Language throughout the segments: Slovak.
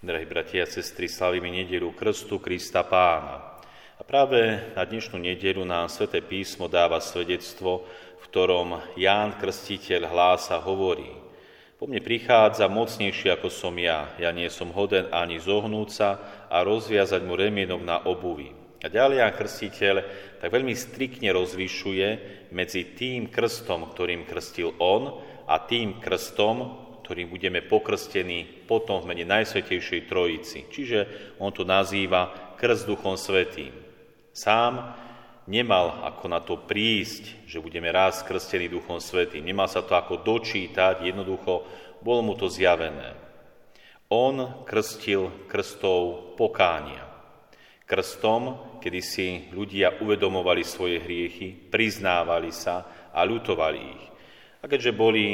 Drahí bratia a sestry, slavíme nedelu Krstu Krista Pána. A práve na dnešnú nedelu nám Sveté písmo dáva svedectvo, v ktorom Ján Krstiteľ hlása hovorí Po mne prichádza mocnejší ako som ja, ja nie som hoden ani zohnúť sa a rozviazať mu remienok na obuvi. A ďalej Ján Krstiteľ tak veľmi striktne rozlišuje medzi tým krstom, ktorým krstil on, a tým krstom, ktorým budeme pokrstení potom v mene Najsvetejšej Trojici. Čiže on to nazýva krst Duchom Svetým. Sám nemal ako na to prísť, že budeme raz krstení Duchom Svetým. Nemal sa to ako dočítať, jednoducho bolo mu to zjavené. On krstil krstov pokánia. Krstom, kedy si ľudia uvedomovali svoje hriechy, priznávali sa a ľutovali ich. A keďže boli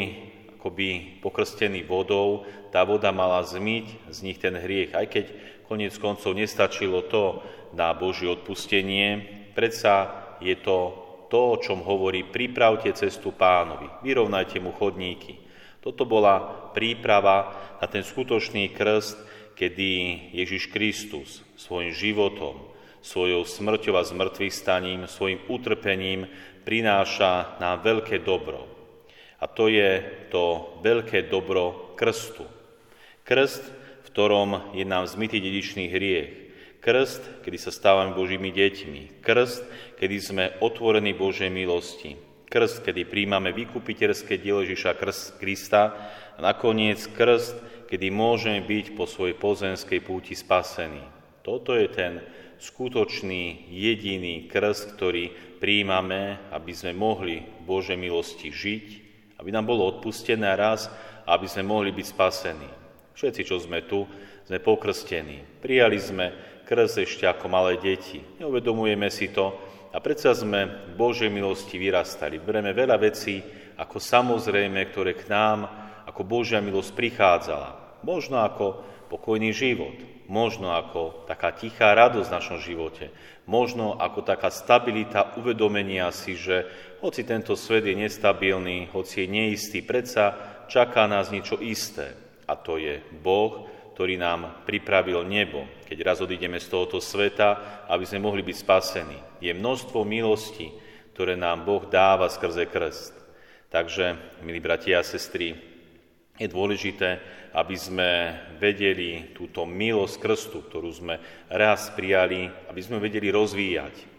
akoby pokrstený vodou, tá voda mala zmyť z nich ten hriech. Aj keď konec koncov nestačilo to na Božie odpustenie, predsa je to to, o čom hovorí, pripravte cestu pánovi, vyrovnajte mu chodníky. Toto bola príprava na ten skutočný krst, kedy Ježiš Kristus svojim životom, svojou smrťou a zmrtvých staním, svojim utrpením prináša nám veľké dobro. A to je to veľké dobro krstu. Krst, v ktorom je nám zmytý dedičný hriech. Krst, kedy sa stávame Božími deťmi. Krst, kedy sme otvorení Božej milosti. Krst, kedy príjmame vykupiteľské dielo Ježiša Krista. A nakoniec krst, kedy môžeme byť po svojej pozemskej púti spasení. Toto je ten skutočný, jediný krst, ktorý príjmame, aby sme mohli Bože milosti žiť aby nám bolo odpustené raz, aby sme mohli byť spasení. Všetci, čo sme tu, sme pokrstení. Prijali sme krst ešte ako malé deti. Neuvedomujeme si to a predsa sme v Božej milosti vyrastali. Bereme veľa vecí ako samozrejme, ktoré k nám ako Božia milosť prichádzala. Možno ako pokojný život, možno ako taká tichá radosť v našom živote, možno ako taká stabilita uvedomenia si, že hoci tento svet je nestabilný, hoci je neistý, predsa čaká nás niečo isté. A to je Boh, ktorý nám pripravil nebo, keď raz odídeme z tohoto sveta, aby sme mohli byť spasení. Je množstvo milostí, ktoré nám Boh dáva skrze krst. Takže, milí bratia a sestry, je dôležité, aby sme vedeli túto milosť krstu, ktorú sme raz prijali, aby sme vedeli rozvíjať.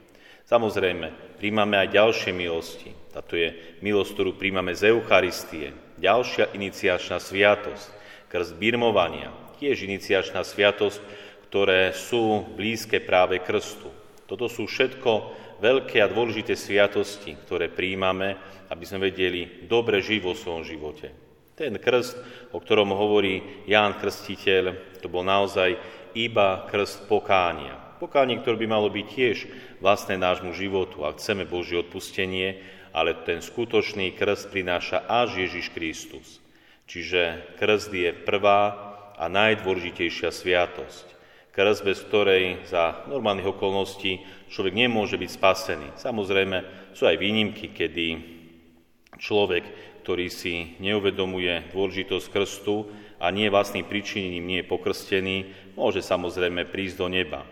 Samozrejme, príjmame aj ďalšie milosti. Táto je milosť, ktorú príjmame z Eucharistie. Ďalšia iniciačná sviatosť, krst birmovania, tiež iniciačná sviatosť, ktoré sú blízke práve krstu. Toto sú všetko veľké a dôležité sviatosti, ktoré príjmame, aby sme vedeli dobre žiť vo svojom živote. Ten krst, o ktorom hovorí Ján Krstiteľ, to bol naozaj iba krst pokánia. Pokánie, ktoré by malo byť tiež vlastné nášmu životu, ak chceme Božie odpustenie, ale ten skutočný krst prináša až Ježiš Kristus. Čiže krst je prvá a najdôležitejšia sviatosť. Krst, bez ktorej za normálnych okolností človek nemôže byť spasený. Samozrejme, sú aj výnimky, kedy človek ktorý si neuvedomuje dôležitosť krstu a nie vlastným príčinením nie je pokrstený, môže samozrejme prísť do neba.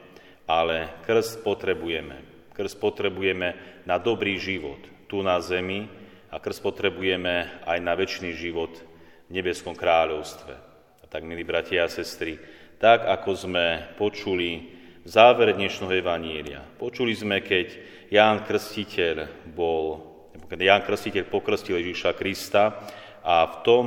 Ale krst potrebujeme. Krst potrebujeme na dobrý život tu na zemi a krst potrebujeme aj na väčší život v nebeskom kráľovstve. A tak, milí bratia a sestry, tak ako sme počuli v závere dnešného Evanília, počuli sme, keď Ján Krstiteľ bol keď Ján Krstiteľ pokrstil Ježíša Krista a v tom,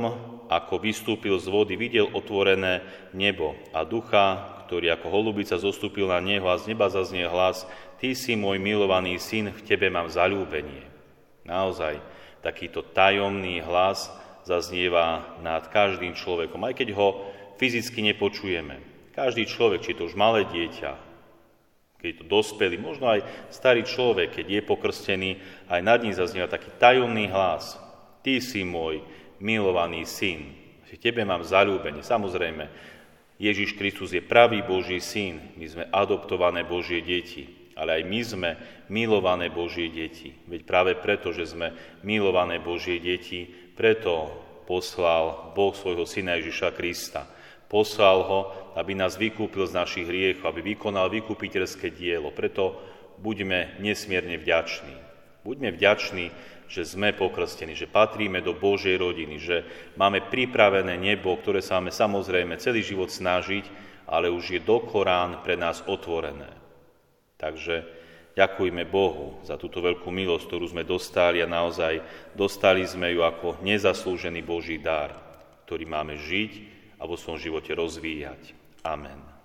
ako vystúpil z vody, videl otvorené nebo a ducha, ktorý ako holubica zostúpil na neho a z neba zaznie hlas, Ty si môj milovaný syn, v Tebe mám zalúbenie. Naozaj, takýto tajomný hlas zaznieva nad každým človekom, aj keď ho fyzicky nepočujeme. Každý človek, či to už malé dieťa, keď je to dospelý, možno aj starý človek, keď je pokrstený, aj nad ním zaznieva taký tajomný hlas. Ty si môj milovaný syn, v tebe mám zalúbenie. Samozrejme, Ježiš Kristus je pravý Boží syn, my sme adoptované Božie deti, ale aj my sme milované Božie deti. Veď práve preto, že sme milované Božie deti, preto poslal Boh svojho syna Ježiša Krista. Poslal ho, aby nás vykúpil z našich hriechov, aby vykonal vykúpiteľské dielo. Preto buďme nesmierne vďační. Buďme vďační, že sme pokrstení, že patríme do Božej rodiny, že máme pripravené nebo, ktoré sa máme samozrejme celý život snažiť, ale už je do Korán pre nás otvorené. Takže ďakujme Bohu za túto veľkú milosť, ktorú sme dostali a naozaj dostali sme ju ako nezaslúžený Boží dar, ktorý máme žiť a vo svojom živote rozvíjať. Amen.